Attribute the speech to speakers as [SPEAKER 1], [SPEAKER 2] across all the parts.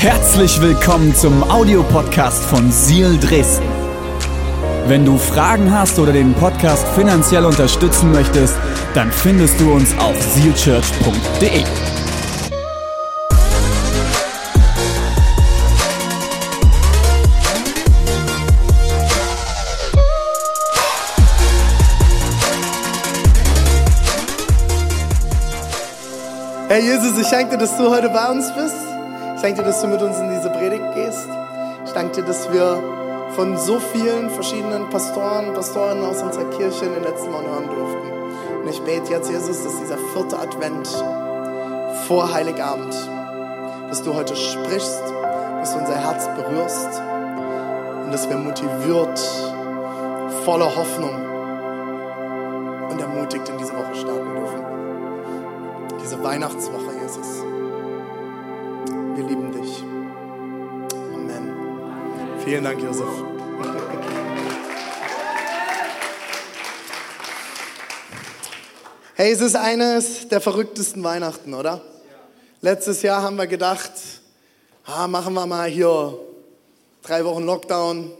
[SPEAKER 1] Herzlich willkommen zum Audiopodcast von Seal Dresden. Wenn du Fragen hast oder den Podcast finanziell unterstützen möchtest, dann findest du uns auf sealchurch.de.
[SPEAKER 2] Herr Jesus, ich danke dir, dass du heute bei uns bist. Ich danke dir, dass du mit uns in diese Predigt gehst. Ich danke dir, dass wir von so vielen verschiedenen Pastoren, Pastoren aus unserer Kirche in den letzten Wochen hören durften. Und ich bete jetzt, Jesus, dass dieser vierte Advent vor Heiligabend, dass du heute sprichst, dass du unser Herz berührst und dass wir motiviert, voller Hoffnung und ermutigt in diese Woche starten dürfen. Diese Weihnachtswoche. Wir lieben dich. Amen. Vielen Dank, Josef. Hey, es ist eines der verrücktesten Weihnachten, oder? Letztes Jahr haben wir gedacht, ah, machen wir mal hier drei Wochen Lockdown,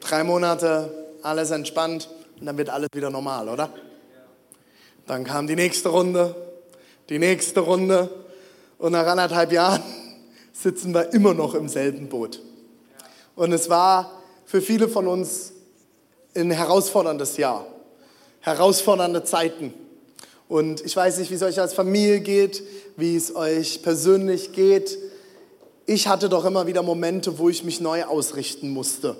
[SPEAKER 2] drei Monate, alles entspannt und dann wird alles wieder normal, oder? Dann kam die nächste Runde, die nächste Runde und nach anderthalb Jahren sitzen wir immer noch im selben Boot. Und es war für viele von uns ein herausforderndes Jahr, herausfordernde Zeiten. Und ich weiß nicht, wie es euch als Familie geht, wie es euch persönlich geht. Ich hatte doch immer wieder Momente, wo ich mich neu ausrichten musste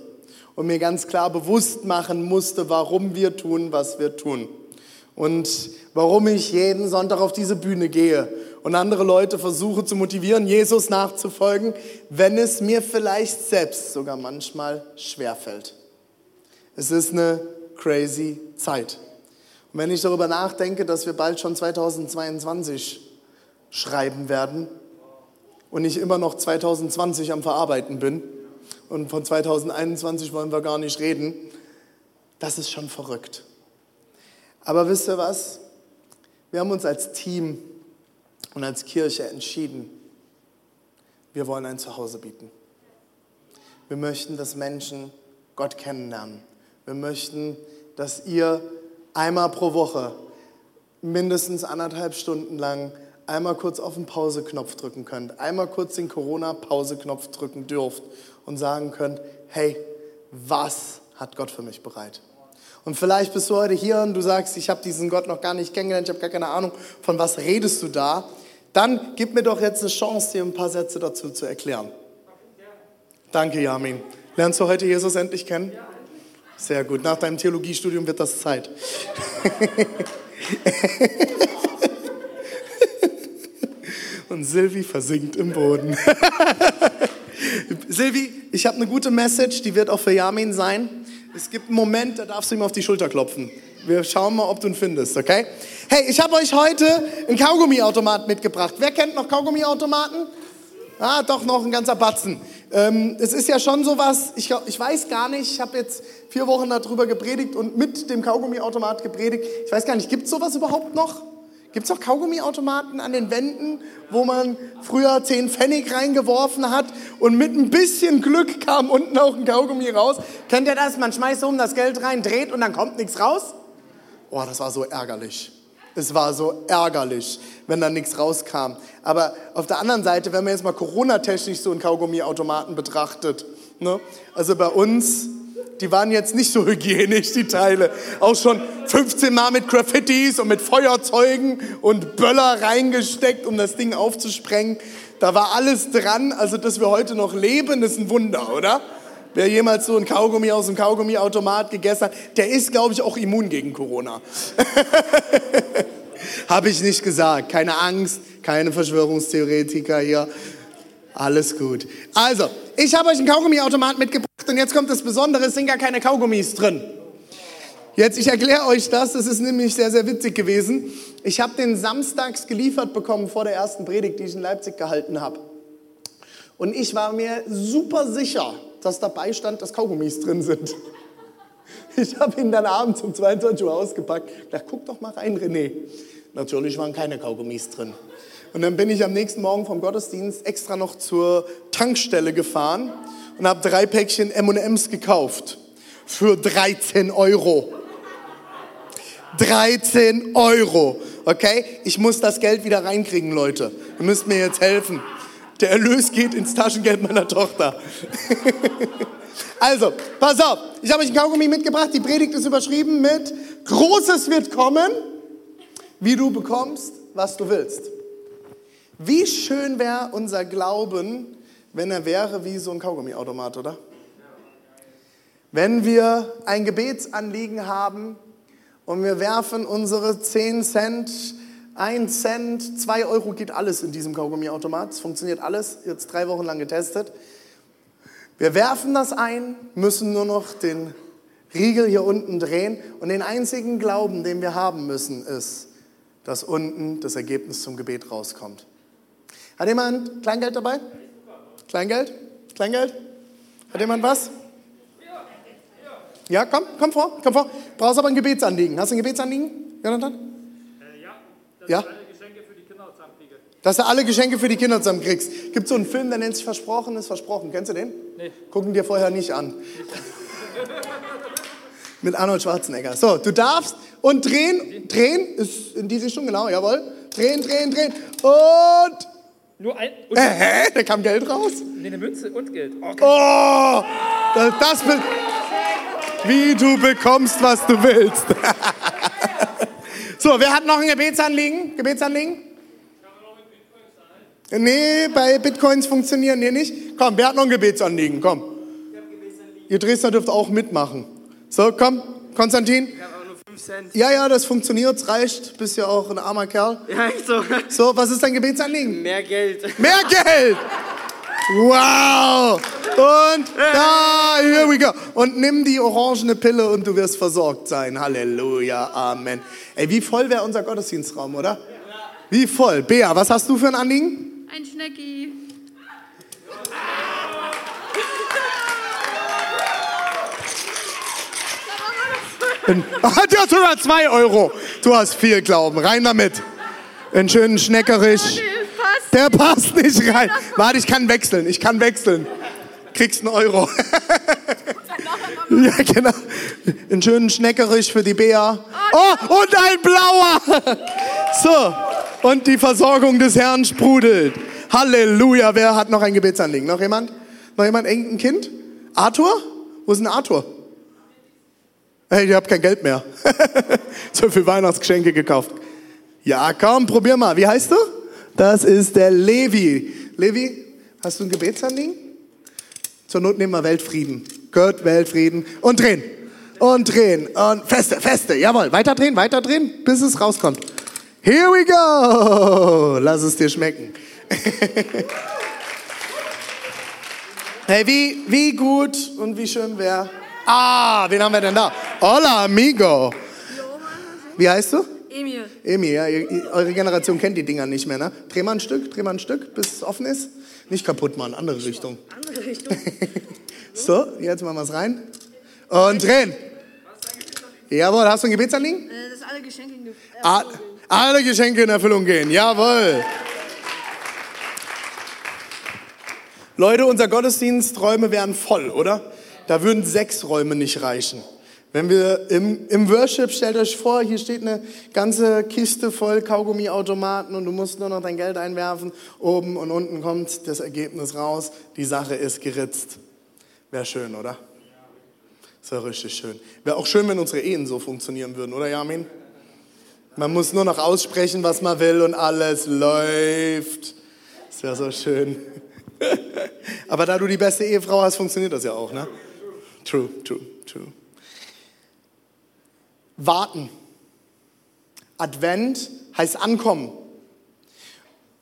[SPEAKER 2] und mir ganz klar bewusst machen musste, warum wir tun, was wir tun. Und warum ich jeden Sonntag auf diese Bühne gehe und andere Leute versuche zu motivieren, Jesus nachzufolgen, wenn es mir vielleicht selbst sogar manchmal schwerfällt. Es ist eine crazy Zeit. Und wenn ich darüber nachdenke, dass wir bald schon 2022 schreiben werden und ich immer noch 2020 am Verarbeiten bin und von 2021 wollen wir gar nicht reden, das ist schon verrückt. Aber wisst ihr was? Wir haben uns als Team und als Kirche entschieden, wir wollen ein Zuhause bieten. Wir möchten, dass Menschen Gott kennenlernen. Wir möchten, dass ihr einmal pro Woche mindestens anderthalb Stunden lang einmal kurz auf den Pauseknopf drücken könnt, einmal kurz den Corona-Pauseknopf drücken dürft und sagen könnt, hey, was hat Gott für mich bereit? Und vielleicht bist du heute hier und du sagst, ich habe diesen Gott noch gar nicht kennengelernt, ich habe gar keine Ahnung, von was redest du da? Dann gib mir doch jetzt eine Chance, dir ein paar Sätze dazu zu erklären. Danke, Jamin. Lernst du heute Jesus endlich kennen? Sehr gut. Nach deinem Theologiestudium wird das Zeit. Und Silvi versinkt im Boden. Silvi, ich habe eine gute Message, die wird auch für Jamin sein. Es gibt einen Moment, da darfst du ihm auf die Schulter klopfen. Wir schauen mal, ob du ihn findest, okay? Hey, ich habe euch heute einen Kaugummiautomat mitgebracht. Wer kennt noch Kaugummiautomaten? Ah, doch noch ein ganzer Batzen. Ähm, es ist ja schon sowas, ich, ich weiß gar nicht, ich habe jetzt vier Wochen darüber gepredigt und mit dem Kaugummiautomat gepredigt. Ich weiß gar nicht, gibt es sowas überhaupt noch? Gibt es auch Kaugummiautomaten an den Wänden, wo man früher 10 Pfennig reingeworfen hat und mit ein bisschen Glück kam unten auch ein Kaugummi raus? Kennt ihr das? Man schmeißt oben das Geld rein, dreht und dann kommt nichts raus? Oh, das war so ärgerlich. Es war so ärgerlich, wenn da nichts rauskam. Aber auf der anderen Seite, wenn man jetzt mal Corona-technisch so einen Kaugummiautomaten betrachtet, ne? also bei uns die waren jetzt nicht so hygienisch, die Teile. Auch schon 15 Mal mit Graffitis und mit Feuerzeugen und Böller reingesteckt, um das Ding aufzusprengen. Da war alles dran. Also, dass wir heute noch leben, ist ein Wunder, oder? Wer jemals so ein Kaugummi aus dem Kaugummiautomat gegessen hat, der ist, glaube ich, auch immun gegen Corona. Habe ich nicht gesagt. Keine Angst, keine Verschwörungstheoretiker hier. Alles gut. Also, ich habe euch einen Kaugummiautomat mitgebracht und jetzt kommt das Besondere, es sind gar keine Kaugummis drin. Jetzt, ich erkläre euch das, das ist nämlich sehr, sehr witzig gewesen. Ich habe den samstags geliefert bekommen vor der ersten Predigt, die ich in Leipzig gehalten habe. Und ich war mir super sicher, dass dabei stand, dass Kaugummis drin sind. Ich habe ihn dann abends um 22 Uhr ausgepackt. Ich dachte, guck doch mal rein, René. Natürlich waren keine Kaugummis drin. Und dann bin ich am nächsten Morgen vom Gottesdienst extra noch zur Tankstelle gefahren und habe drei Päckchen M&M's gekauft. Für 13 Euro. 13 Euro. Okay? Ich muss das Geld wieder reinkriegen, Leute. Ihr müsst mir jetzt helfen. Der Erlös geht ins Taschengeld meiner Tochter. also, pass auf. Ich habe euch ein Kaugummi mitgebracht. Die Predigt ist überschrieben mit Großes wird kommen, wie du bekommst, was du willst. Wie schön wäre unser Glauben, wenn er wäre wie so ein Kaugummiautomat, oder? Wenn wir ein Gebetsanliegen haben und wir werfen unsere 10 Cent, 1 Cent, 2 Euro geht alles in diesem Kaugummiautomat. Es funktioniert alles, jetzt drei Wochen lang getestet. Wir werfen das ein, müssen nur noch den Riegel hier unten drehen und den einzigen Glauben, den wir haben müssen, ist, dass unten das Ergebnis zum Gebet rauskommt. Hat jemand Kleingeld dabei? Kleingeld? Kleingeld? Hat jemand was? Ja, komm, komm vor, komm vor. Brauchst aber ein Gebetsanliegen. Hast du ein Gebetsanliegen, Jonathan?
[SPEAKER 3] Äh, ja, dass
[SPEAKER 2] Ja?
[SPEAKER 3] ich alle Geschenke für die Kinder zusammenkriege.
[SPEAKER 2] Dass du alle Geschenke für die Kinder zusammenkriegst. Gibt so einen Film, der nennt sich Versprochen ist Versprochen. Kennst du den?
[SPEAKER 3] Nee.
[SPEAKER 2] Gucken dir vorher nicht an. Mit Arnold Schwarzenegger. So, du darfst und drehen, drehen ist in die Richtung, genau, jawohl. Drehen, drehen, drehen und.
[SPEAKER 3] Nur ein. Und
[SPEAKER 2] Äh, hä? Da kam Geld raus?
[SPEAKER 3] nee, eine Münze und Geld. Oh,
[SPEAKER 2] Oh! Das, das wie du bekommst, was du willst. so, wer hat noch ein Gebetsanliegen? Gebetsanliegen? Nee, bei Bitcoins funktionieren die nicht. Komm, wer hat noch ein Gebetsanliegen? Komm. Ihr Dresdner dürft auch mitmachen. So, komm, Konstantin.
[SPEAKER 4] Ich habe aber nur 5 Cent.
[SPEAKER 2] Ja, ja, das funktioniert, es reicht. Bist ja auch ein armer Kerl.
[SPEAKER 4] Ja, echt so.
[SPEAKER 2] So, was ist dein Gebetsanliegen?
[SPEAKER 4] Mehr Geld.
[SPEAKER 2] Mehr Geld! Wow! Und da, here we go. Und nimm die orangene Pille und du wirst versorgt sein. Halleluja, Amen. Ey, wie voll wäre unser Gottesdienstraum, oder? Wie voll. Bea, was hast du für ein Anliegen?
[SPEAKER 5] Ein Schnecki.
[SPEAKER 2] Hat ja sogar zwei Euro. Du hast viel Glauben. Rein damit. Einen schönen Schneckerisch. Der passt nicht rein. Warte, ich kann wechseln. Ich kann wechseln. Kriegst einen Euro. ja, genau. Einen schönen Schneckerisch für die Bea. Oh, und ein blauer. So. Und die Versorgung des Herrn sprudelt. Halleluja. Wer hat noch ein Gebetsanliegen? Noch jemand? Noch jemand? Irgendein Kind? Arthur? Wo ist denn Arthur? Hey, ihr habt kein Geld mehr. so viel Weihnachtsgeschenke gekauft. Ja, komm, probier mal. Wie heißt du? Das ist der Levi. Levi, hast du ein Gebetsanliegen? Zur Not nehmen wir Weltfrieden. Gott, Weltfrieden. Und drehen. Und drehen. Und feste, feste. Jawohl. Weiter drehen, weiter drehen, bis es rauskommt. Here we go. Lass es dir schmecken. hey, wie, wie gut und wie schön wäre. Ah, wen haben wir denn da? Hola, amigo. Wie heißt du?
[SPEAKER 5] Emil.
[SPEAKER 2] Emi, ja, ihr, eure Generation kennt die Dinger nicht mehr, ne? Dreh mal ein Stück, dreh mal ein Stück, bis es offen ist. Nicht kaputt machen, andere Richtung.
[SPEAKER 5] Andere Richtung.
[SPEAKER 2] So, jetzt machen wir es rein. Und drehen. Jawohl, hast du ein Gebetsanliegen?
[SPEAKER 5] Äh, dass alle Geschenke in die
[SPEAKER 2] A alle Geschenke in Erfüllung gehen, jawohl. Leute, unser Gottesdiensträume wären voll, oder? Da würden sechs Räume nicht reichen. Wenn wir im, im Worship, stellt euch vor, hier steht eine ganze Kiste voll Kaugummiautomaten und du musst nur noch dein Geld einwerfen. Oben und unten kommt das Ergebnis raus. Die Sache ist geritzt. Wäre schön, oder? Das wäre richtig schön. Wäre auch schön, wenn unsere Ehen so funktionieren würden, oder Jamin? Man muss nur noch aussprechen, was man will und alles läuft. Das wäre so schön. Aber da du die beste Ehefrau hast, funktioniert das ja auch, ne? True, true, true. Warten. Advent heißt ankommen.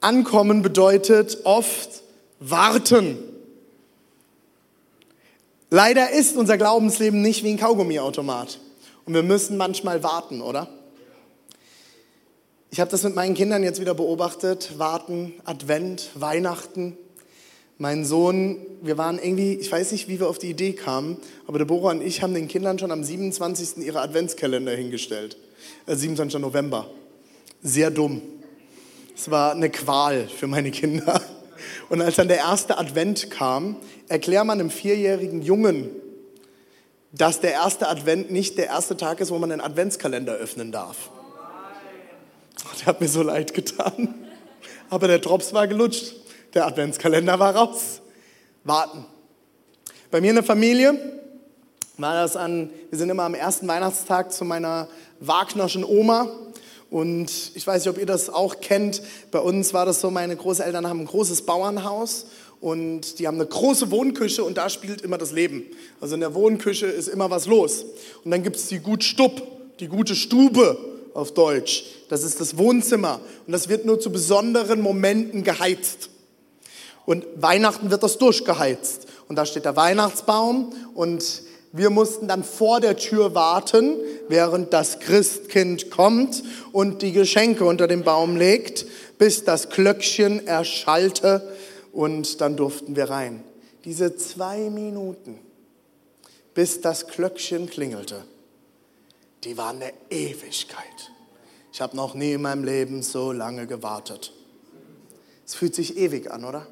[SPEAKER 2] Ankommen bedeutet oft warten. Leider ist unser Glaubensleben nicht wie ein Kaugummiautomat. Und wir müssen manchmal warten, oder? Ich habe das mit meinen Kindern jetzt wieder beobachtet. Warten, Advent, Weihnachten. Mein Sohn, wir waren irgendwie, ich weiß nicht, wie wir auf die Idee kamen, aber Deborah und ich haben den Kindern schon am 27. ihre Adventskalender hingestellt. Äh, 27. November. Sehr dumm. Es war eine Qual für meine Kinder. Und als dann der erste Advent kam, erklär man einem vierjährigen Jungen, dass der erste Advent nicht der erste Tag ist, wo man einen Adventskalender öffnen darf. Der hat mir so leid getan. Aber der Drops war gelutscht. Der Adventskalender war raus. Warten. Bei mir in der Familie war das an, wir sind immer am ersten Weihnachtstag zu meiner Wagnerschen Oma. Und ich weiß nicht, ob ihr das auch kennt. Bei uns war das so, meine Großeltern haben ein großes Bauernhaus und die haben eine große Wohnküche und da spielt immer das Leben. Also in der Wohnküche ist immer was los. Und dann gibt es die Gut Stub, die gute Stube auf Deutsch. Das ist das Wohnzimmer und das wird nur zu besonderen Momenten geheizt. Und Weihnachten wird das durchgeheizt. Und da steht der Weihnachtsbaum und wir mussten dann vor der Tür warten, während das Christkind kommt und die Geschenke unter den Baum legt, bis das Glöckchen erschallte und dann durften wir rein. Diese zwei Minuten, bis das Glöckchen klingelte, die waren eine Ewigkeit. Ich habe noch nie in meinem Leben so lange gewartet. Es fühlt sich ewig an, oder?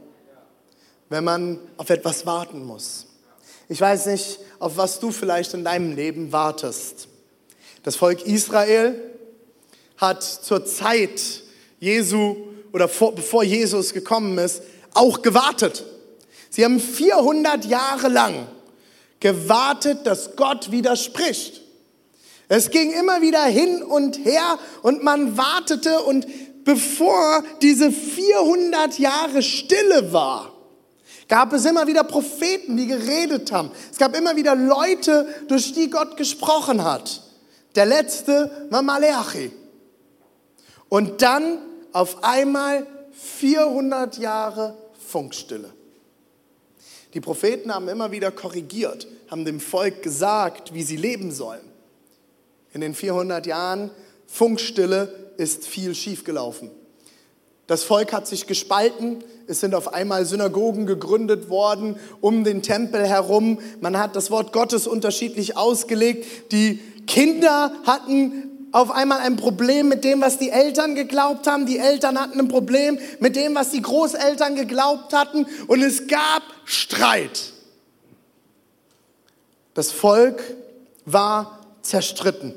[SPEAKER 2] Wenn man auf etwas warten muss. Ich weiß nicht, auf was du vielleicht in deinem Leben wartest. Das Volk Israel hat zur Zeit Jesu oder vor, bevor Jesus gekommen ist, auch gewartet. Sie haben 400 Jahre lang gewartet, dass Gott widerspricht. Es ging immer wieder hin und her und man wartete und bevor diese 400 Jahre Stille war, gab es immer wieder Propheten, die geredet haben. Es gab immer wieder Leute, durch die Gott gesprochen hat. Der letzte war Maleachi. Und dann auf einmal 400 Jahre Funkstille. Die Propheten haben immer wieder korrigiert, haben dem Volk gesagt, wie sie leben sollen. In den 400 Jahren Funkstille ist viel schiefgelaufen. Das Volk hat sich gespalten, es sind auf einmal Synagogen gegründet worden um den Tempel herum. Man hat das Wort Gottes unterschiedlich ausgelegt. Die Kinder hatten auf einmal ein Problem mit dem, was die Eltern geglaubt haben. Die Eltern hatten ein Problem mit dem, was die Großeltern geglaubt hatten. Und es gab Streit. Das Volk war zerstritten.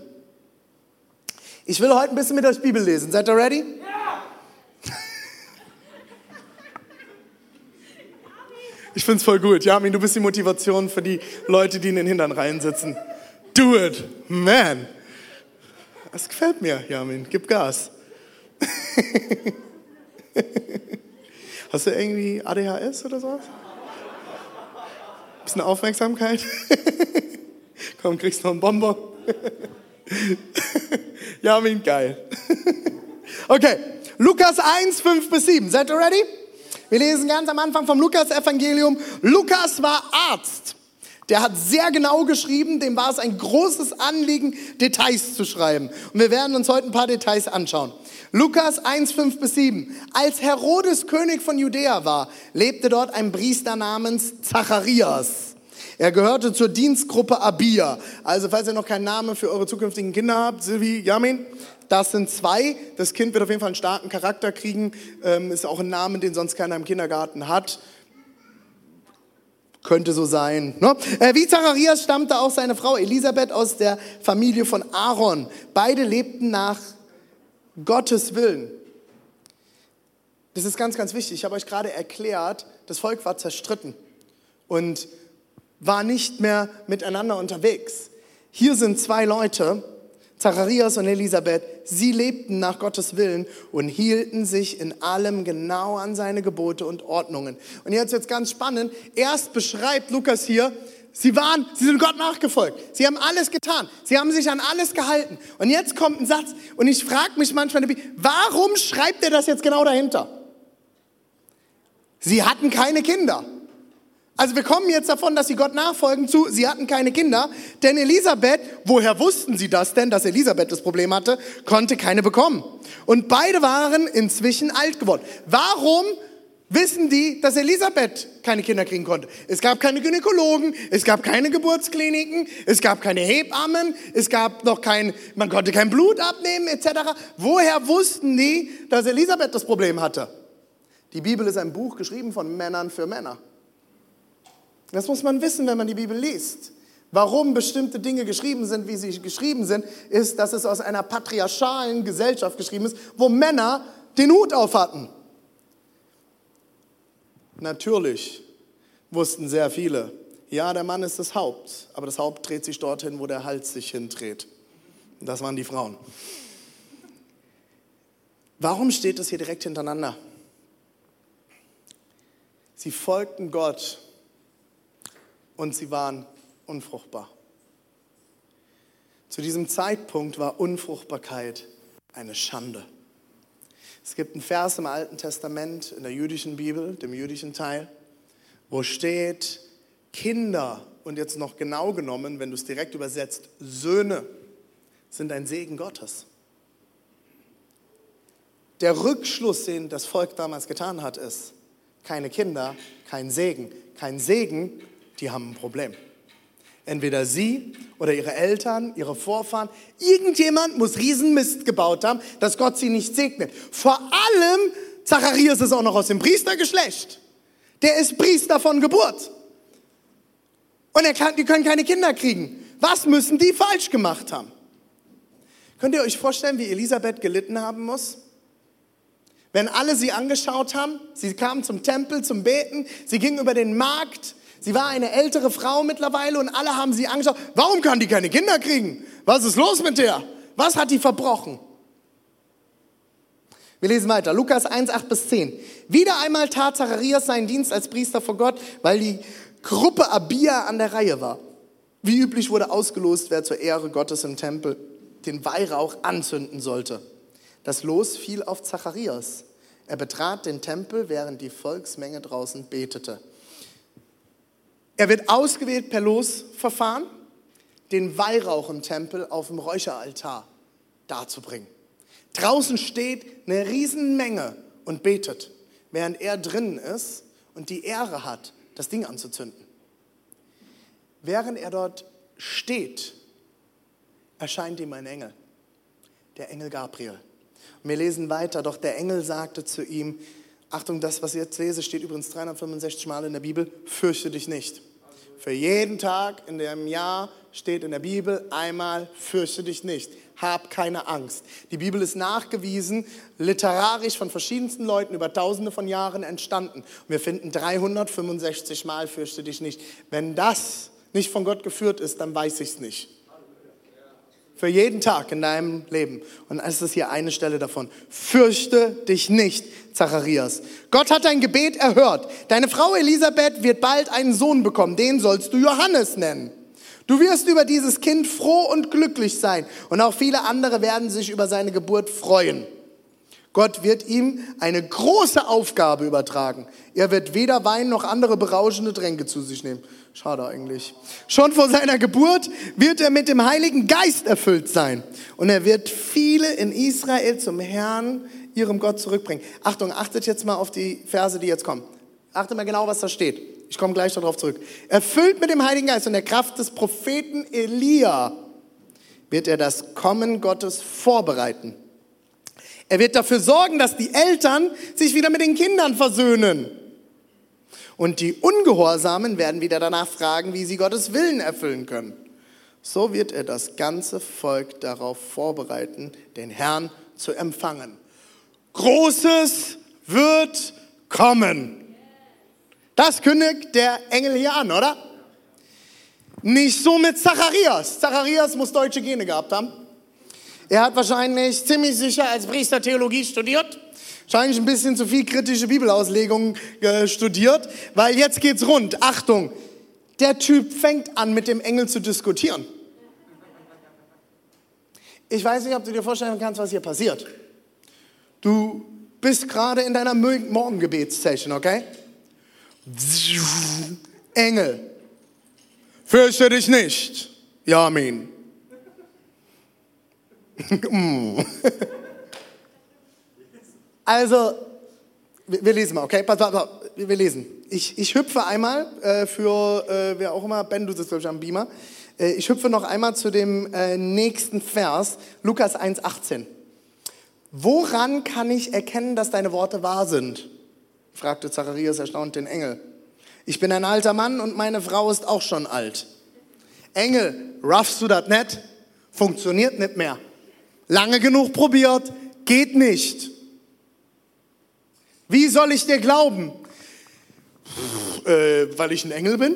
[SPEAKER 2] Ich will heute ein bisschen mit euch Bibel lesen. Seid ihr ready? Ich find's voll gut. Jamin, du bist die Motivation für die Leute, die in den Hintern reinsitzen. Do it, man. Das gefällt mir, Jamin. Gib Gas. Hast du irgendwie ADHS oder sowas? Bisschen Aufmerksamkeit? Komm, kriegst noch einen Bonbon. Jamin, geil. Okay, Lukas 1, 5 bis 7. Seid ihr ready? Wir lesen ganz am Anfang vom Lukas-Evangelium. Lukas war Arzt. Der hat sehr genau geschrieben, dem war es ein großes Anliegen, Details zu schreiben. Und wir werden uns heute ein paar Details anschauen. Lukas 1, 5 bis 7. Als Herodes König von Judäa war, lebte dort ein Priester namens Zacharias. Er gehörte zur Dienstgruppe Abia. Also falls ihr noch keinen Namen für eure zukünftigen Kinder habt, Silvi, Yamin, das sind zwei. Das Kind wird auf jeden Fall einen starken Charakter kriegen. Ähm, ist auch ein Name, den sonst keiner im Kindergarten hat. Könnte so sein. Ne? Äh, wie Zacharias stammte auch seine Frau Elisabeth aus der Familie von Aaron. Beide lebten nach Gottes Willen. Das ist ganz, ganz wichtig. Ich habe euch gerade erklärt, das Volk war zerstritten und war nicht mehr miteinander unterwegs. Hier sind zwei Leute, Zacharias und Elisabeth, sie lebten nach Gottes Willen und hielten sich in allem genau an seine Gebote und Ordnungen. Und jetzt wird's ganz spannend. Erst beschreibt Lukas hier, sie waren, sie sind Gott nachgefolgt. Sie haben alles getan. Sie haben sich an alles gehalten. Und jetzt kommt ein Satz und ich frage mich manchmal, warum schreibt er das jetzt genau dahinter? Sie hatten keine Kinder. Also wir kommen jetzt davon, dass sie Gott nachfolgen zu, sie hatten keine Kinder, denn Elisabeth, woher wussten sie das denn, dass Elisabeth das Problem hatte, konnte keine bekommen. Und beide waren inzwischen alt geworden. Warum wissen die, dass Elisabeth keine Kinder kriegen konnte. Es gab keine Gynäkologen, es gab keine Geburtskliniken, es gab keine Hebammen, es gab noch kein, man konnte kein Blut abnehmen etc. Woher wussten die, dass Elisabeth das Problem hatte? Die Bibel ist ein Buch geschrieben von Männern für Männer. Das muss man wissen, wenn man die Bibel liest. Warum bestimmte Dinge geschrieben sind, wie sie geschrieben sind, ist, dass es aus einer patriarchalen Gesellschaft geschrieben ist, wo Männer den Hut auf hatten. Natürlich wussten sehr viele, ja, der Mann ist das Haupt, aber das Haupt dreht sich dorthin, wo der Hals sich hindreht. Das waren die Frauen. Warum steht das hier direkt hintereinander? Sie folgten Gott und sie waren unfruchtbar. Zu diesem Zeitpunkt war Unfruchtbarkeit eine Schande. Es gibt einen Vers im Alten Testament, in der jüdischen Bibel, dem jüdischen Teil, wo steht, Kinder, und jetzt noch genau genommen, wenn du es direkt übersetzt, Söhne sind ein Segen Gottes. Der Rückschluss, den das Volk damals getan hat, ist, keine Kinder, kein Segen. Kein Segen, die haben ein Problem. Entweder sie oder ihre Eltern, ihre Vorfahren, irgendjemand muss Riesenmist gebaut haben, dass Gott sie nicht segnet. Vor allem, Zacharias ist auch noch aus dem Priestergeschlecht. Der ist Priester von Geburt. Und er kann, die können keine Kinder kriegen. Was müssen die falsch gemacht haben? Könnt ihr euch vorstellen, wie Elisabeth gelitten haben muss? Wenn alle sie angeschaut haben, sie kam zum Tempel zum Beten, sie ging über den Markt, sie war eine ältere Frau mittlerweile und alle haben sie angeschaut. Warum kann die keine Kinder kriegen? Was ist los mit der? Was hat die verbrochen? Wir lesen weiter. Lukas 1, 8 bis 10. Wieder einmal tat Zacharias seinen Dienst als Priester vor Gott, weil die Gruppe Abia an der Reihe war. Wie üblich wurde ausgelost, wer zur Ehre Gottes im Tempel den Weihrauch anzünden sollte. Das Los fiel auf Zacharias. Er betrat den Tempel, während die Volksmenge draußen betete. Er wird ausgewählt per Losverfahren, den Weihrauch im Tempel auf dem Räucheraltar darzubringen. Draußen steht eine Riesenmenge und betet, während er drinnen ist und die Ehre hat, das Ding anzuzünden. Während er dort steht, erscheint ihm ein Engel, der Engel Gabriel. Und wir lesen weiter, doch der Engel sagte zu ihm, Achtung, das, was ich jetzt lese, steht übrigens 365 Mal in der Bibel, fürchte dich nicht. Für jeden Tag in dem Jahr steht in der Bibel einmal, fürchte dich nicht, hab keine Angst. Die Bibel ist nachgewiesen, literarisch von verschiedensten Leuten über tausende von Jahren entstanden. Und wir finden 365 Mal, fürchte dich nicht. Wenn das nicht von Gott geführt ist, dann weiß ich es nicht. Für jeden Tag in deinem Leben. Und es ist hier eine Stelle davon. Fürchte dich nicht, Zacharias. Gott hat dein Gebet erhört. Deine Frau Elisabeth wird bald einen Sohn bekommen. Den sollst du Johannes nennen. Du wirst über dieses Kind froh und glücklich sein. Und auch viele andere werden sich über seine Geburt freuen. Gott wird ihm eine große Aufgabe übertragen. Er wird weder Wein noch andere berauschende Tränke zu sich nehmen. Schade eigentlich. Schon vor seiner Geburt wird er mit dem Heiligen Geist erfüllt sein. Und er wird viele in Israel zum Herrn, ihrem Gott, zurückbringen. Achtung, achtet jetzt mal auf die Verse, die jetzt kommen. Achtet mal genau, was da steht. Ich komme gleich darauf zurück. Erfüllt mit dem Heiligen Geist und der Kraft des Propheten Elia wird er das Kommen Gottes vorbereiten. Er wird dafür sorgen, dass die Eltern sich wieder mit den Kindern versöhnen. Und die Ungehorsamen werden wieder danach fragen, wie sie Gottes Willen erfüllen können. So wird er das ganze Volk darauf vorbereiten, den Herrn zu empfangen. Großes wird kommen. Das kündigt der Engel hier an, oder? Nicht so mit Zacharias. Zacharias muss deutsche Gene gehabt haben. Er hat wahrscheinlich ziemlich sicher als Priester Theologie studiert, wahrscheinlich ein bisschen zu viel kritische Bibelauslegung äh, studiert, weil jetzt geht's rund. Achtung, der Typ fängt an, mit dem Engel zu diskutieren. Ich weiß nicht, ob du dir vorstellen kannst, was hier passiert. Du bist gerade in deiner Morgengebetssession, okay? Engel, fürchte dich nicht. Ja, Amen. also, wir lesen mal, okay? Pass, pass, pass. Wir lesen. Ich, ich hüpfe einmal äh, für, äh, wer auch immer, Ben, du sitzt, glaube ich, am Beamer. Äh, ich hüpfe noch einmal zu dem äh, nächsten Vers, Lukas 1,18. Woran kann ich erkennen, dass deine Worte wahr sind? fragte Zacharias erstaunt den Engel. Ich bin ein alter Mann und meine Frau ist auch schon alt. Engel, raffst du das nicht? Funktioniert nicht mehr. Lange genug probiert, geht nicht. Wie soll ich dir glauben? Äh, weil ich ein Engel bin?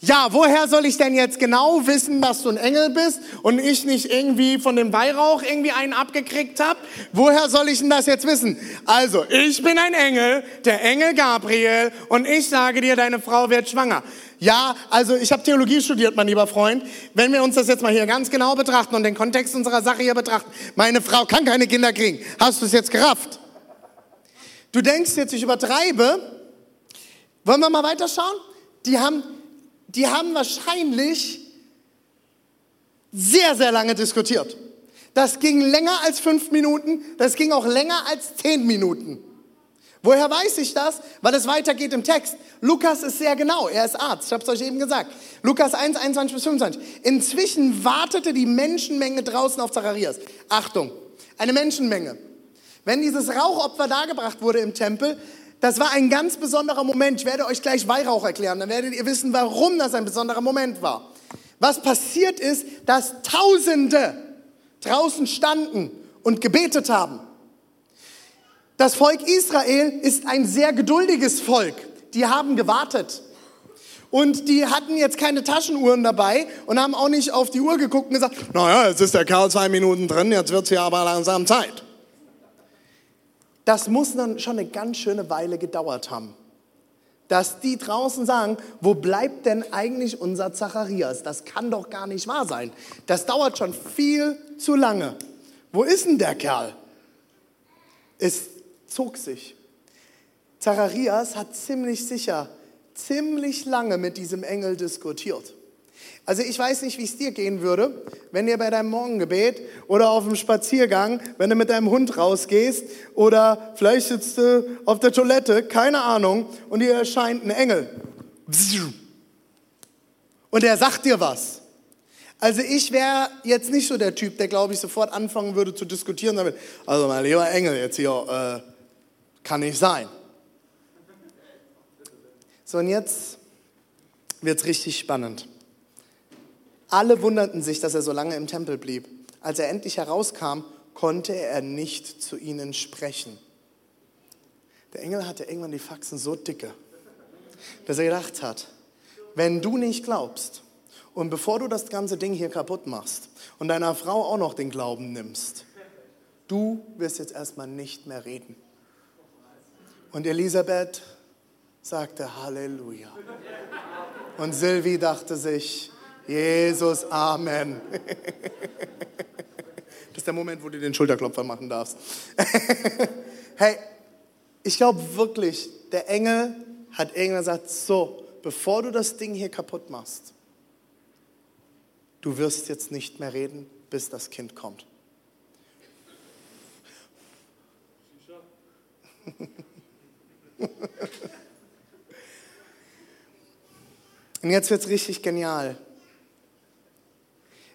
[SPEAKER 2] Ja, woher soll ich denn jetzt genau wissen, dass du ein Engel bist und ich nicht irgendwie von dem Weihrauch irgendwie einen abgekriegt habe? Woher soll ich denn das jetzt wissen? Also, ich bin ein Engel, der Engel Gabriel und ich sage dir, deine Frau wird schwanger. Ja, also ich habe Theologie studiert, mein lieber Freund. Wenn wir uns das jetzt mal hier ganz genau betrachten und den Kontext unserer Sache hier betrachten, meine Frau kann keine Kinder kriegen. Hast du es jetzt gerafft? Du denkst jetzt, ich übertreibe. Wollen wir mal weiterschauen? Die haben, die haben wahrscheinlich sehr, sehr lange diskutiert. Das ging länger als fünf Minuten, das ging auch länger als zehn Minuten. Woher weiß ich das? Weil es weitergeht im Text. Lukas ist sehr genau, er ist Arzt, ich habe es euch eben gesagt. Lukas 1, 21 bis 25. Inzwischen wartete die Menschenmenge draußen auf Zacharias. Achtung, eine Menschenmenge. Wenn dieses Rauchopfer dargebracht wurde im Tempel, das war ein ganz besonderer Moment. Ich werde euch gleich Weihrauch erklären, dann werdet ihr wissen, warum das ein besonderer Moment war. Was passiert ist, dass Tausende draußen standen und gebetet haben. Das Volk Israel ist ein sehr geduldiges Volk. Die haben gewartet. Und die hatten jetzt keine Taschenuhren dabei und haben auch nicht auf die Uhr geguckt und gesagt, naja, jetzt ist der Kerl zwei Minuten drin, jetzt wird es hier aber langsam Zeit. Das muss dann schon eine ganz schöne Weile gedauert haben. Dass die draußen sagen, wo bleibt denn eigentlich unser Zacharias? Das kann doch gar nicht wahr sein. Das dauert schon viel zu lange. Wo ist denn der Kerl? Es zog sich. Zacharias hat ziemlich sicher, ziemlich lange mit diesem Engel diskutiert. Also ich weiß nicht, wie es dir gehen würde, wenn dir bei deinem Morgengebet oder auf dem Spaziergang, wenn du mit deinem Hund rausgehst oder vielleicht sitzt du auf der Toilette, keine Ahnung, und dir erscheint ein Engel. Und er sagt dir was. Also ich wäre jetzt nicht so der Typ, der, glaube ich, sofort anfangen würde zu diskutieren damit. Also mein lieber Engel, jetzt hier, äh, kann nicht sein. So, und jetzt wird es richtig spannend. Alle wunderten sich, dass er so lange im Tempel blieb. Als er endlich herauskam, konnte er nicht zu ihnen sprechen. Der Engel hatte irgendwann die Faxen so dicke, dass er gedacht hat, wenn du nicht glaubst und bevor du das ganze Ding hier kaputt machst und deiner Frau auch noch den Glauben nimmst, du wirst jetzt erstmal nicht mehr reden. Und Elisabeth sagte Halleluja. Und Silvi dachte sich, Jesus, Amen. Das ist der Moment, wo du den Schulterklopfer machen darfst. Hey, ich glaube wirklich, der Engel hat irgendwann gesagt, so, bevor du das Ding hier kaputt machst, du wirst jetzt nicht mehr reden, bis das Kind kommt. Und jetzt wird es richtig genial.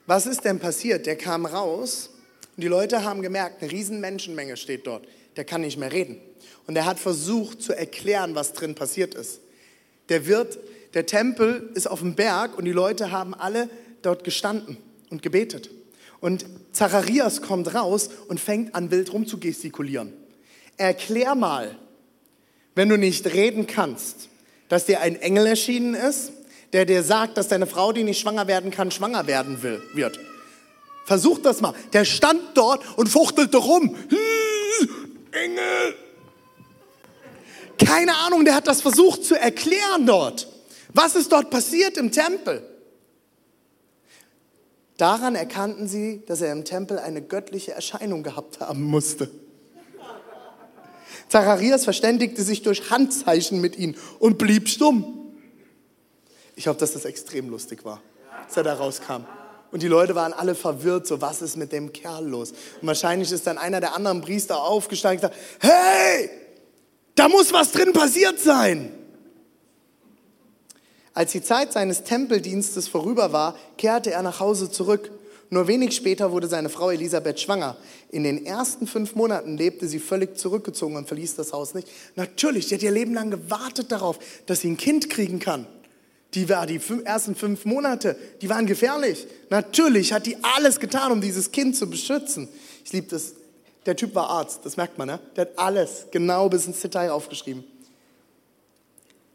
[SPEAKER 2] Was ist denn passiert? Der kam raus und die Leute haben gemerkt, eine riesen Menschenmenge steht dort. Der kann nicht mehr reden. Und er hat versucht zu erklären, was drin passiert ist. Der wird, der Tempel ist auf dem Berg und die Leute haben alle dort gestanden und gebetet. Und Zacharias kommt raus und fängt an, wild rumzugestikulieren. Erklär mal, wenn du nicht reden kannst, dass dir ein Engel erschienen ist, der dir sagt, dass deine Frau, die nicht schwanger werden kann, schwanger werden will, wird. Versuch das mal. Der stand dort und fuchtelte rum. Engel! Keine Ahnung, der hat das versucht zu erklären dort. Was ist dort passiert im Tempel? Daran erkannten sie, dass er im Tempel eine göttliche Erscheinung gehabt haben musste. Zacharias verständigte sich durch Handzeichen mit ihnen und blieb stumm. Ich hoffe, dass das extrem lustig war, als er da rauskam. Und die Leute waren alle verwirrt, so was ist mit dem Kerl los? Und wahrscheinlich ist dann einer der anderen Priester aufgestanden und gesagt, hey, da muss was drin passiert sein. Als die Zeit seines Tempeldienstes vorüber war, kehrte er nach Hause zurück. Nur wenig später wurde seine Frau Elisabeth schwanger. In den ersten fünf Monaten lebte sie völlig zurückgezogen und verließ das Haus nicht. Natürlich, sie hat ihr Leben lang gewartet darauf, dass sie ein Kind kriegen kann. Die war die ersten fünf Monate, die waren gefährlich. Natürlich hat die alles getan, um dieses Kind zu beschützen. Ich liebe das. Der Typ war Arzt, das merkt man, ne? Der hat alles genau bis ins Detail aufgeschrieben.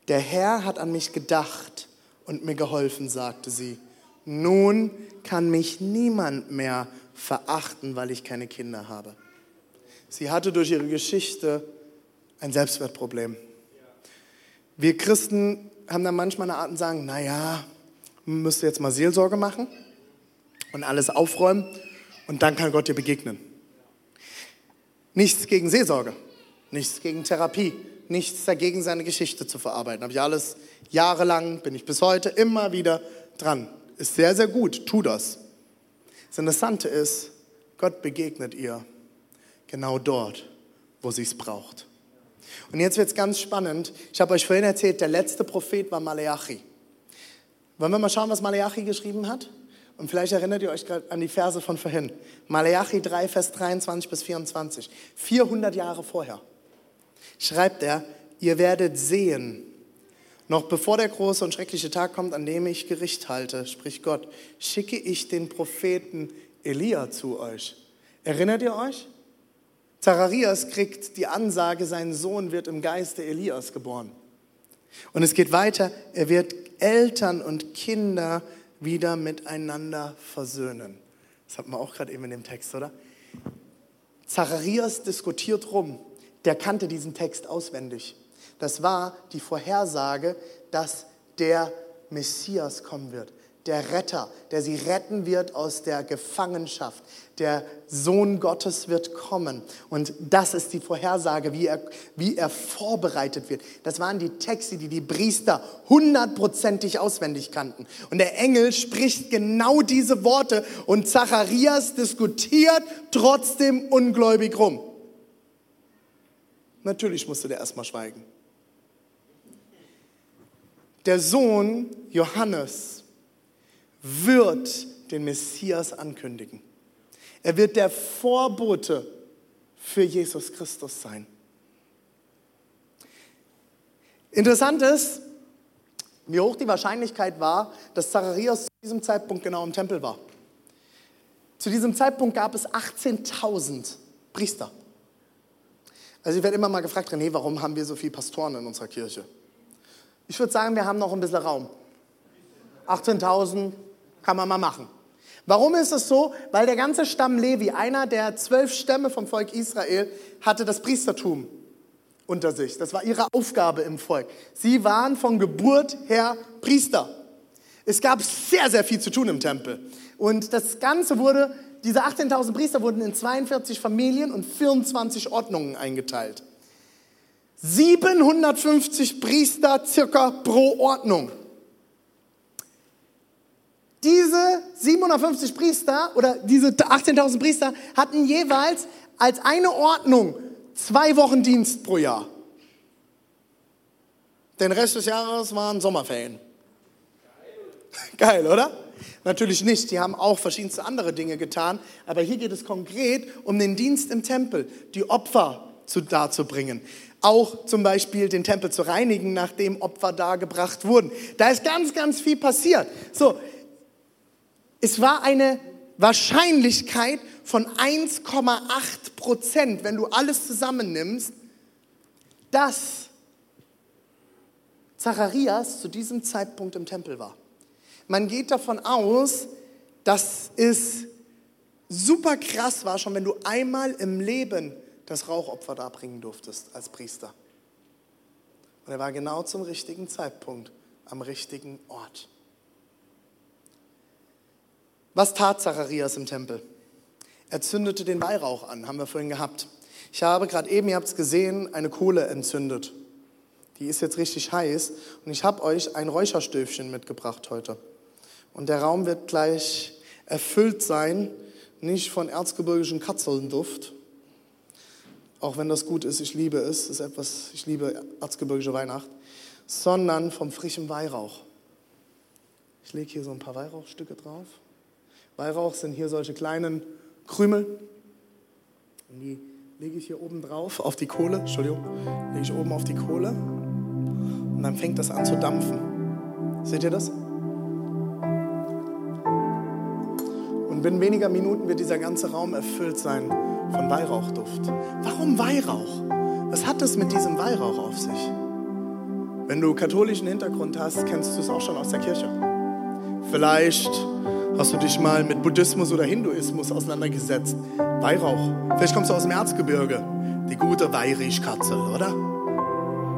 [SPEAKER 2] Der Herr hat an mich gedacht und mir geholfen, sagte sie. Nun kann mich niemand mehr verachten, weil ich keine Kinder habe. Sie hatte durch ihre Geschichte ein Selbstwertproblem. Wir Christen haben dann manchmal eine Art und sagen, naja, man müsste jetzt mal Seelsorge machen und alles aufräumen und dann kann Gott dir begegnen. Nichts gegen Seelsorge, nichts gegen Therapie, nichts dagegen, seine Geschichte zu verarbeiten. Habe ich alles jahrelang, bin ich bis heute immer wieder dran. Ist sehr, sehr gut, tu das. Das Interessante ist, Gott begegnet ihr genau dort, wo sie es braucht. Und jetzt wird es ganz spannend. Ich habe euch vorhin erzählt, der letzte Prophet war Maleachi. Wollen wir mal schauen, was Maleachi geschrieben hat? Und vielleicht erinnert ihr euch gerade an die Verse von vorhin. Maleachi 3, Vers 23 bis 24. 400 Jahre vorher schreibt er, ihr werdet sehen, noch bevor der große und schreckliche Tag kommt, an dem ich Gericht halte, spricht Gott, schicke ich den Propheten Elia zu euch. Erinnert ihr euch? Zacharias kriegt die Ansage, sein Sohn wird im Geiste Elias geboren. Und es geht weiter, er wird Eltern und Kinder wieder miteinander versöhnen. Das hatten wir auch gerade eben in dem Text, oder? Zacharias diskutiert rum. Der kannte diesen Text auswendig. Das war die Vorhersage, dass der Messias kommen wird. Der Retter, der sie retten wird aus der Gefangenschaft. Der Sohn Gottes wird kommen. Und das ist die Vorhersage, wie er, wie er vorbereitet wird. Das waren die Texte, die die Priester hundertprozentig auswendig kannten. Und der Engel spricht genau diese Worte und Zacharias diskutiert trotzdem ungläubig rum. Natürlich musste der erstmal schweigen. Der Sohn Johannes wird den Messias ankündigen. Er wird der Vorbote für Jesus Christus sein. Interessant ist, wie hoch die Wahrscheinlichkeit war, dass Zacharias zu diesem Zeitpunkt genau im Tempel war. Zu diesem Zeitpunkt gab es 18.000 Priester. Also ich werde immer mal gefragt, René, warum haben wir so viele Pastoren in unserer Kirche? Ich würde sagen, wir haben noch ein bisschen Raum. 18.000 kann man mal machen. Warum ist es so? Weil der ganze Stamm Levi, einer der zwölf Stämme vom Volk Israel, hatte das Priestertum unter sich. Das war ihre Aufgabe im Volk. Sie waren von Geburt her Priester. Es gab sehr, sehr viel zu tun im Tempel. Und das Ganze wurde, diese 18.000 Priester wurden in 42 Familien und 24 Ordnungen eingeteilt. 750 Priester circa pro Ordnung. Diese 750 Priester oder diese 18.000 Priester hatten jeweils als eine Ordnung zwei Wochen Dienst pro Jahr. Den Rest des Jahres waren Sommerferien. Geil, oder? Natürlich nicht, die haben auch verschiedenste andere Dinge getan, aber hier geht es konkret um den Dienst im Tempel, die Opfer zu, darzubringen. Auch zum Beispiel den Tempel zu reinigen, nachdem Opfer dargebracht wurden. Da ist ganz, ganz viel passiert. So, es war eine Wahrscheinlichkeit von 1,8 Prozent, wenn du alles zusammennimmst, dass Zacharias zu diesem Zeitpunkt im Tempel war. Man geht davon aus, dass es super krass war, schon wenn du einmal im Leben das Rauchopfer darbringen durftest als Priester. Und er war genau zum richtigen Zeitpunkt am richtigen Ort. Was tat Zacharias im Tempel? Er zündete den Weihrauch an, haben wir vorhin gehabt. Ich habe gerade eben, ihr habt es gesehen, eine Kohle entzündet. Die ist jetzt richtig heiß und ich habe euch ein Räucherstöfchen mitgebracht heute. Und der Raum wird gleich erfüllt sein, nicht von erzgebirgischen Katzelnduft, auch wenn das gut ist, ich liebe es, ist etwas, ich liebe erzgebirgische Weihnacht, sondern vom frischen Weihrauch. Ich lege hier so ein paar Weihrauchstücke drauf. Weihrauch sind hier solche kleinen Krümel. Und die lege ich hier oben drauf auf die Kohle. Entschuldigung, lege ich oben auf die Kohle. Und dann fängt das an zu dampfen. Seht ihr das? Und binnen weniger Minuten wird dieser ganze Raum erfüllt sein von Weihrauchduft. Warum Weihrauch? Was hat es mit diesem Weihrauch auf sich? Wenn du katholischen Hintergrund hast, kennst du es auch schon aus der Kirche. Vielleicht hast du dich mal mit Buddhismus oder Hinduismus auseinandergesetzt. Weihrauch. Vielleicht kommst du aus dem Erzgebirge. Die gute Weirichkatzel, oder?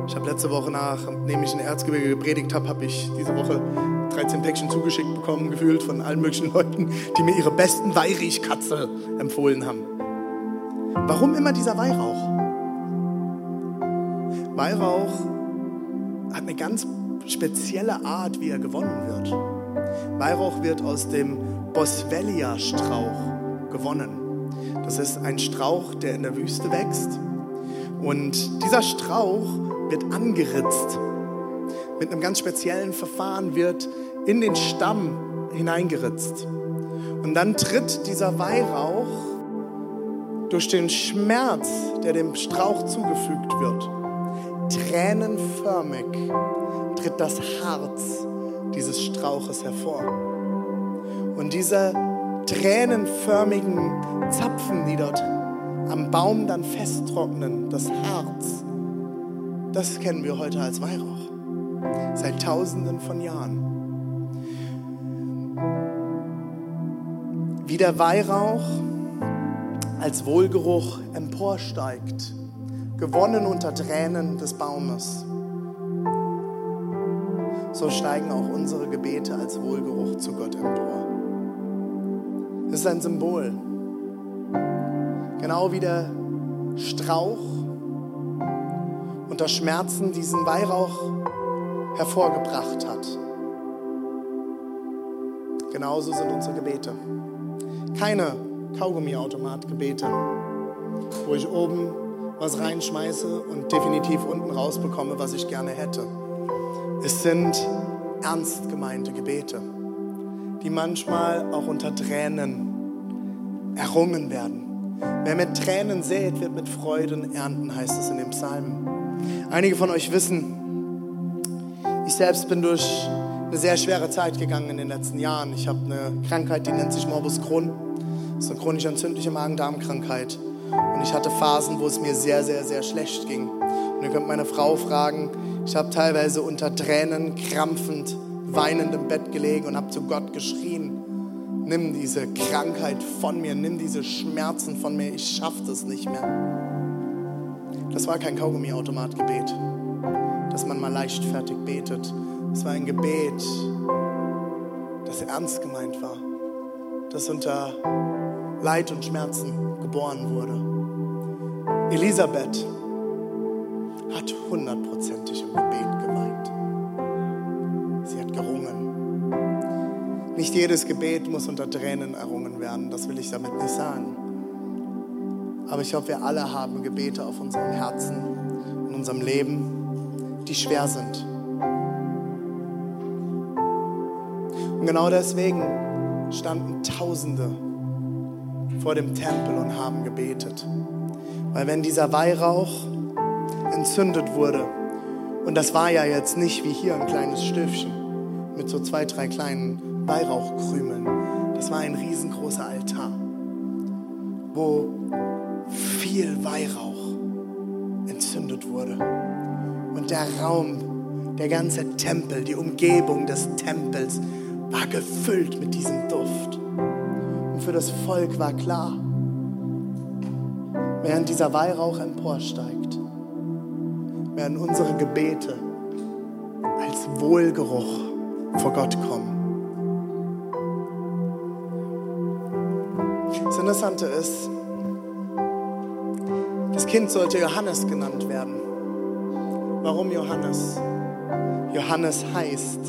[SPEAKER 2] Ich habe letzte Woche, nachdem ich in Erzgebirge gepredigt habe, habe ich diese Woche 13 Päckchen zugeschickt bekommen, gefühlt von allen möglichen Leuten, die mir ihre besten Weirichkatzel empfohlen haben. Warum immer dieser Weihrauch? Weihrauch hat eine ganz spezielle Art, wie er gewonnen wird. Weihrauch wird aus dem Boswellia-Strauch gewonnen. Das ist ein Strauch, der in der Wüste wächst. Und dieser Strauch wird angeritzt. Mit einem ganz speziellen Verfahren wird in den Stamm hineingeritzt. Und dann tritt dieser Weihrauch durch den Schmerz, der dem Strauch zugefügt wird, tränenförmig tritt das Harz dieses Strauches hervor. Und diese tränenförmigen Zapfen, die dort am Baum dann festtrocknen, das Harz, das kennen wir heute als Weihrauch. Seit tausenden von Jahren. Wie der Weihrauch als Wohlgeruch emporsteigt, gewonnen unter Tränen des Baumes, so steigen auch unsere Gebete als Wohlgeruch zu Gott empor. Es ist ein Symbol. Genau wie der Strauch unter Schmerzen diesen Weihrauch hervorgebracht hat. Genauso sind unsere Gebete. Keine Kaugummiautomat-Gebete, wo ich oben was reinschmeiße und definitiv unten rausbekomme, was ich gerne hätte. Es sind ernst gemeinte Gebete, die manchmal auch unter Tränen errungen werden. Wer mit Tränen sät, wird mit Freuden ernten, heißt es in dem Psalm. Einige von euch wissen, ich selbst bin durch eine sehr schwere Zeit gegangen in den letzten Jahren. Ich habe eine Krankheit, die nennt sich Morbus Crohn. Das ist eine chronisch entzündliche Magen-Darm-Krankheit. Und ich hatte Phasen, wo es mir sehr, sehr, sehr schlecht ging. Und ihr könnt meine Frau fragen, ich habe teilweise unter Tränen krampfend, weinend im Bett gelegen und habe zu Gott geschrien, nimm diese Krankheit von mir, nimm diese Schmerzen von mir, ich schaffe das nicht mehr. Das war kein Kaugummiautomatgebet, dass man mal leichtfertig betet. Es war ein Gebet, das ernst gemeint war, das unter Leid und Schmerzen geboren wurde. Elisabeth hat hundertprozentig im Nicht jedes Gebet muss unter Tränen errungen werden, das will ich damit nicht sagen. Aber ich hoffe, wir alle haben Gebete auf unserem Herzen, in unserem Leben, die schwer sind. Und genau deswegen standen Tausende vor dem Tempel und haben gebetet. Weil wenn dieser Weihrauch entzündet wurde, und das war ja jetzt nicht wie hier ein kleines Stöfchen mit so zwei, drei kleinen Weihrauchkrümeln, das war ein riesengroßer Altar, wo viel Weihrauch entzündet wurde. Und der Raum, der ganze Tempel, die Umgebung des Tempels war gefüllt mit diesem Duft. Und für das Volk war klar, während dieser Weihrauch emporsteigt, werden unsere Gebete als Wohlgeruch vor Gott kommen. Interessante ist, das Kind sollte Johannes genannt werden. Warum Johannes? Johannes heißt,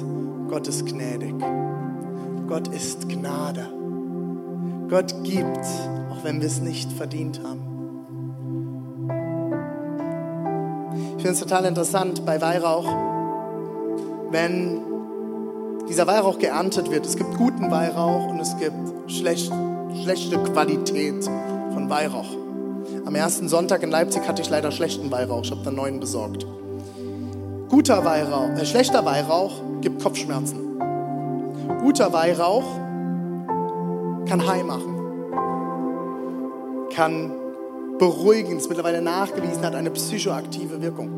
[SPEAKER 2] Gott ist gnädig. Gott ist Gnade. Gott gibt, auch wenn wir es nicht verdient haben. Ich finde es total interessant bei Weihrauch, wenn dieser Weihrauch geerntet wird. Es gibt guten Weihrauch und es gibt schlecht, schlechte Qualität von Weihrauch. Am ersten Sonntag in Leipzig hatte ich leider schlechten Weihrauch. Ich habe dann neuen besorgt. Guter Weihrauch, äh, schlechter Weihrauch gibt Kopfschmerzen. Guter Weihrauch kann high machen, kann beruhigen, ist mittlerweile nachgewiesen, hat eine psychoaktive Wirkung.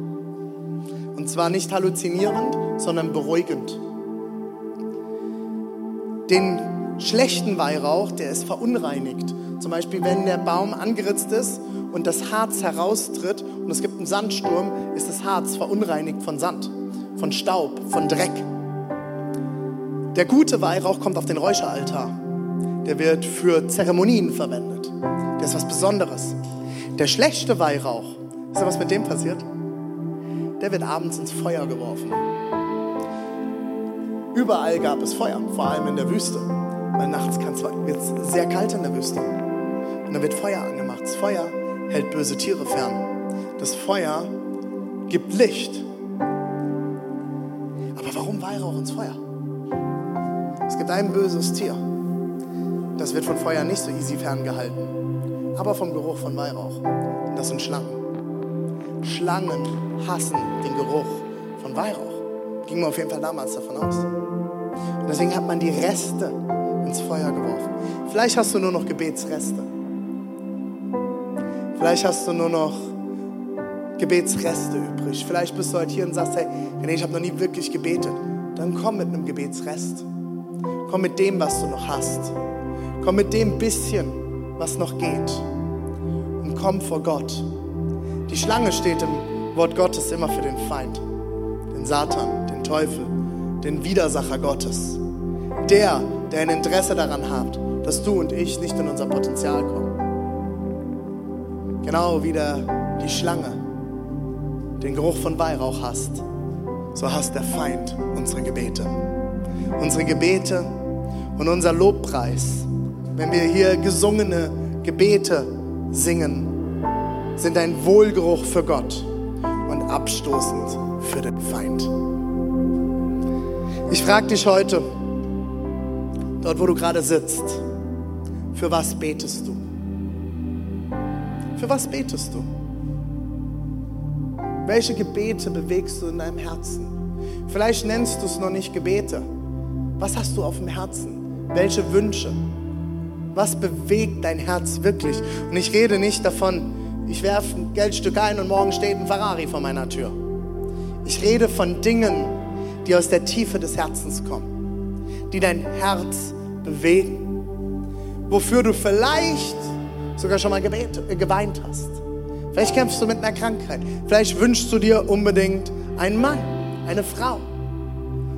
[SPEAKER 2] Und zwar nicht halluzinierend, sondern beruhigend. Den schlechten Weihrauch, der ist verunreinigt. Zum Beispiel, wenn der Baum angeritzt ist und das Harz heraustritt und es gibt einen Sandsturm, ist das Harz verunreinigt von Sand, von Staub, von Dreck. Der gute Weihrauch kommt auf den Räucheraltar. Der wird für Zeremonien verwendet. Der ist was Besonderes. Der schlechte Weihrauch, ist ja was mit dem passiert? Der wird abends ins Feuer geworfen. Überall gab es Feuer, vor allem in der Wüste. Weil nachts wird es sehr kalt in der Wüste. Und dann wird Feuer angemacht. Das Feuer hält böse Tiere fern. Das Feuer gibt Licht. Aber warum Weihrauch ins Feuer? Es gibt ein böses Tier. Das wird von Feuer nicht so easy ferngehalten. Aber vom Geruch von Weihrauch. Und das sind Schlangen. Schlangen hassen den Geruch von Weihrauch. Ging man auf jeden Fall damals davon aus. Und deswegen hat man die Reste ins Feuer geworfen. Vielleicht hast du nur noch Gebetsreste. Vielleicht hast du nur noch Gebetsreste übrig. Vielleicht bist du heute hier und sagst, hey, nee, ich habe noch nie wirklich gebetet. Dann komm mit einem Gebetsrest. Komm mit dem, was du noch hast. Komm mit dem bisschen, was noch geht. Und komm vor Gott. Die Schlange steht im Wort Gottes immer für den Feind, den Satan, den Teufel, den Widersacher Gottes. Der, der ein Interesse daran hat, dass du und ich nicht in unser Potenzial kommen. Genau wie der, die Schlange den Geruch von Weihrauch hasst, so hasst der Feind unsere Gebete. Unsere Gebete und unser Lobpreis, wenn wir hier gesungene Gebete singen, sind ein Wohlgeruch für Gott und abstoßend für den Feind. Ich frage dich heute, dort wo du gerade sitzt, für was betest du? Für was betest du? Welche Gebete bewegst du in deinem Herzen? Vielleicht nennst du es noch nicht Gebete. Was hast du auf dem Herzen? Welche Wünsche? Was bewegt dein Herz wirklich? Und ich rede nicht davon, ich werfe ein Geldstück ein und morgen steht ein Ferrari vor meiner Tür. Ich rede von Dingen, die aus der Tiefe des Herzens kommen, die dein Herz bewegen, wofür du vielleicht sogar schon mal äh, geweint hast. Vielleicht kämpfst du mit einer Krankheit. Vielleicht wünschst du dir unbedingt einen Mann, eine Frau.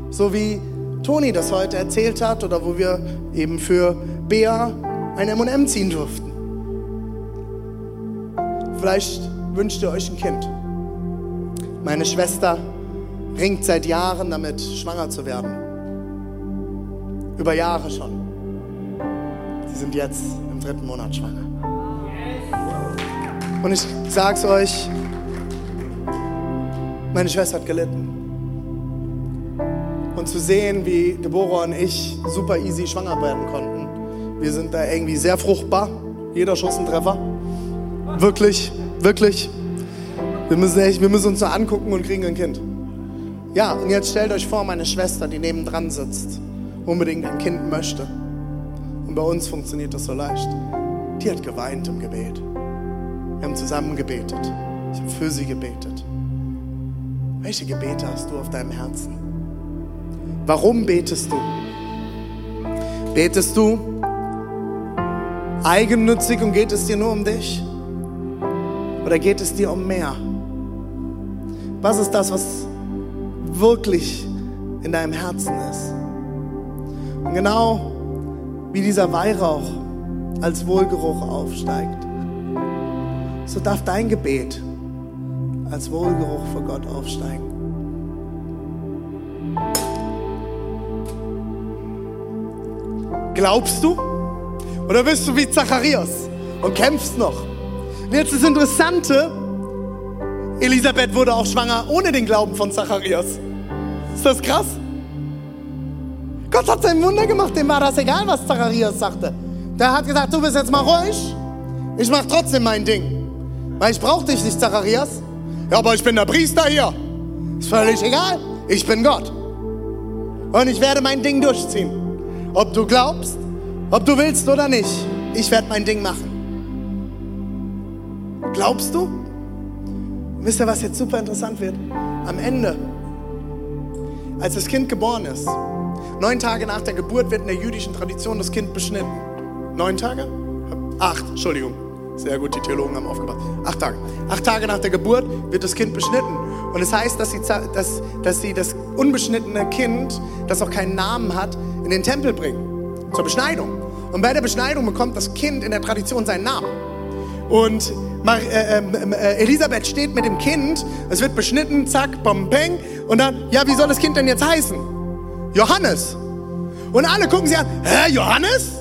[SPEAKER 2] So wie Toni das heute erzählt hat oder wo wir eben für Bea ein M&M ziehen durften. Vielleicht wünscht ihr euch ein Kind. Meine Schwester ringt seit Jahren damit, schwanger zu werden. Über Jahre schon. Sie sind jetzt im dritten Monat schwanger. Und ich sag's euch, meine Schwester hat gelitten. Und zu sehen, wie Deborah und ich super easy schwanger werden konnten. Wir sind da irgendwie sehr fruchtbar. Jeder Schuss ein Treffer. Wirklich, wirklich. Wir müssen, echt, wir müssen uns nur angucken und kriegen ein Kind. Ja, und jetzt stellt euch vor, meine Schwester, die nebendran sitzt, unbedingt ein Kind möchte. Und bei uns funktioniert das so leicht. Die hat geweint im Gebet. Wir haben zusammen gebetet. Ich habe für sie gebetet. Welche Gebete hast du auf deinem Herzen? Warum betest du? Betest du eigennützig und geht es dir nur um dich? Oder geht es dir um mehr? Was ist das, was wirklich in deinem Herzen ist? Und genau wie dieser Weihrauch als Wohlgeruch aufsteigt, so darf dein Gebet als Wohlgeruch vor Gott aufsteigen. Glaubst du Oder bist du wie Zacharias und kämpfst noch? Und jetzt das Interessante, Elisabeth wurde auch schwanger ohne den Glauben von Zacharias. Ist das krass? Gott hat sein Wunder gemacht, dem war das egal, was Zacharias sagte. Der hat gesagt, du bist jetzt mal ruhig, ich mach trotzdem mein Ding. Weil ich brauch dich nicht, Zacharias. Ja, aber ich bin der Priester hier. Ist völlig egal, ich bin Gott. Und ich werde mein Ding durchziehen. Ob du glaubst, ob du willst oder nicht, ich werde mein Ding machen. Glaubst du? Wisst ihr, was jetzt super interessant wird? Am Ende, als das Kind geboren ist, neun Tage nach der Geburt wird in der jüdischen Tradition das Kind beschnitten. Neun Tage? Acht, Entschuldigung. Sehr gut, die Theologen haben aufgepasst. Acht Tage. Acht Tage nach der Geburt wird das Kind beschnitten. Und es das heißt, dass sie, dass, dass sie das unbeschnittene Kind, das auch keinen Namen hat, in den Tempel bringen. Zur Beschneidung. Und bei der Beschneidung bekommt das Kind in der Tradition seinen Namen. Und Mar äh, ähm, äh, Elisabeth steht mit dem Kind, es wird beschnitten, zack, bam, peng. Und dann, ja, wie soll das Kind denn jetzt heißen? Johannes. Und alle gucken sie an, hä, Johannes?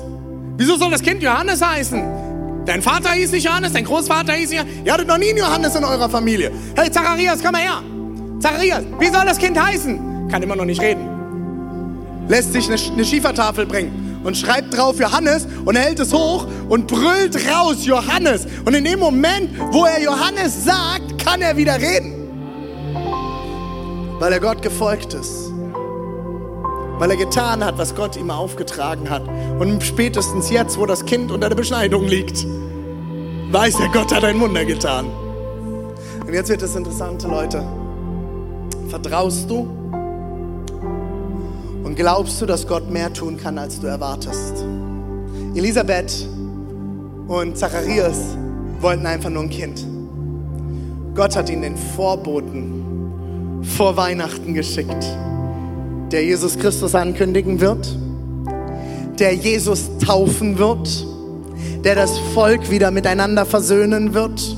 [SPEAKER 2] Wieso soll das Kind Johannes heißen? Dein Vater hieß nicht Johannes, dein Großvater hieß nicht Ihr hattet noch nie einen Johannes in eurer Familie. Hey, Zacharias, komm mal her. Zacharias, wie soll das Kind heißen? Kann immer noch nicht reden. Lässt sich eine, eine Schiefertafel bringen und schreibt drauf Johannes und hält es hoch und brüllt raus Johannes. Und in dem Moment, wo er Johannes sagt, kann er wieder reden. Weil er Gott gefolgt ist. Weil er getan hat, was Gott ihm aufgetragen hat. Und spätestens jetzt, wo das Kind unter der Beschneidung liegt, weiß er, Gott hat ein Wunder getan. Und jetzt wird das Interessante, Leute. Vertraust du und glaubst du, dass Gott mehr tun kann, als du erwartest? Elisabeth und Zacharias wollten einfach nur ein Kind. Gott hat ihnen den Vorboten vor Weihnachten geschickt, der Jesus Christus ankündigen wird, der Jesus taufen wird, der das Volk wieder miteinander versöhnen wird.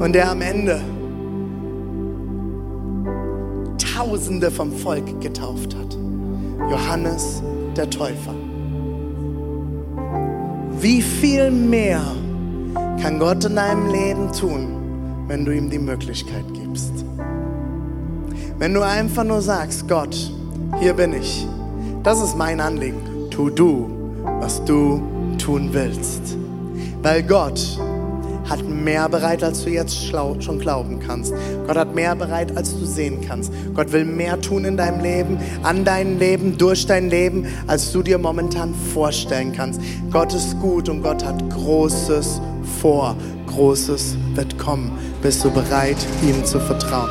[SPEAKER 2] Und der am Ende Tausende vom Volk getauft hat. Johannes der Täufer. Wie viel mehr kann Gott in deinem Leben tun, wenn du ihm die Möglichkeit gibst? Wenn du einfach nur sagst, Gott, hier bin ich. Das ist mein Anliegen. Tu du, was du tun willst. Weil Gott hat mehr bereit, als du jetzt schon glauben kannst. Gott hat mehr bereit, als du sehen kannst. Gott will mehr tun in deinem Leben, an deinem Leben, durch dein Leben, als du dir momentan vorstellen kannst. Gott ist gut und Gott hat Großes vor. Großes wird kommen. Bist du bereit, ihm zu vertrauen?